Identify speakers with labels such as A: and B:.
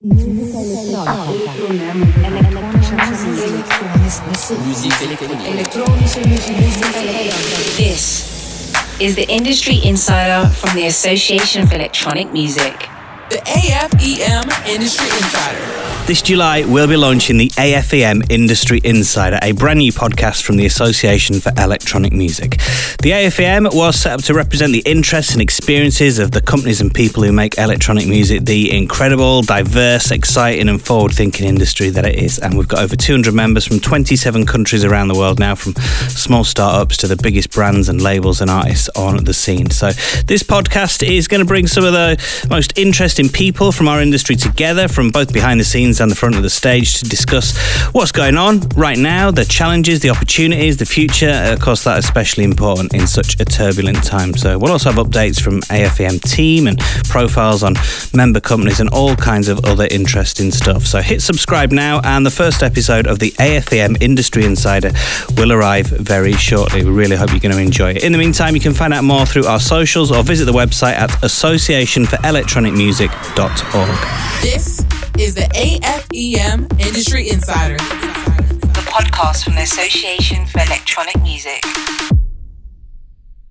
A: This is the Industry Insider from the Association of Electronic Music.
B: The AFEM Industry Insider.
C: This July, we'll be launching the AFEM Industry Insider, a brand new podcast from the Association for Electronic Music. The AFEM was set up to represent the interests and experiences of the companies and people who make electronic music, the incredible, diverse, exciting, and forward thinking industry that it is. And we've got over 200 members from 27 countries around the world now, from small startups to the biggest brands and labels and artists on the scene. So, this podcast is going to bring some of the most interesting people from our industry together, from both behind the scenes on the front of the stage to discuss what's going on right now, the challenges, the opportunities, the future. Uh, of course, that's especially important in such a turbulent time. So we'll also have updates from AFEM team and profiles on member companies and all kinds of other interesting stuff. So hit subscribe now, and the first episode of the AFEM Industry Insider will arrive very shortly. We really hope you're going to enjoy it. In the meantime, you can find out more through our socials or visit the website at associationforelectronicmusic.org.
B: This is the AFEM Industry Insider,
A: the podcast from the Association for Electronic Music.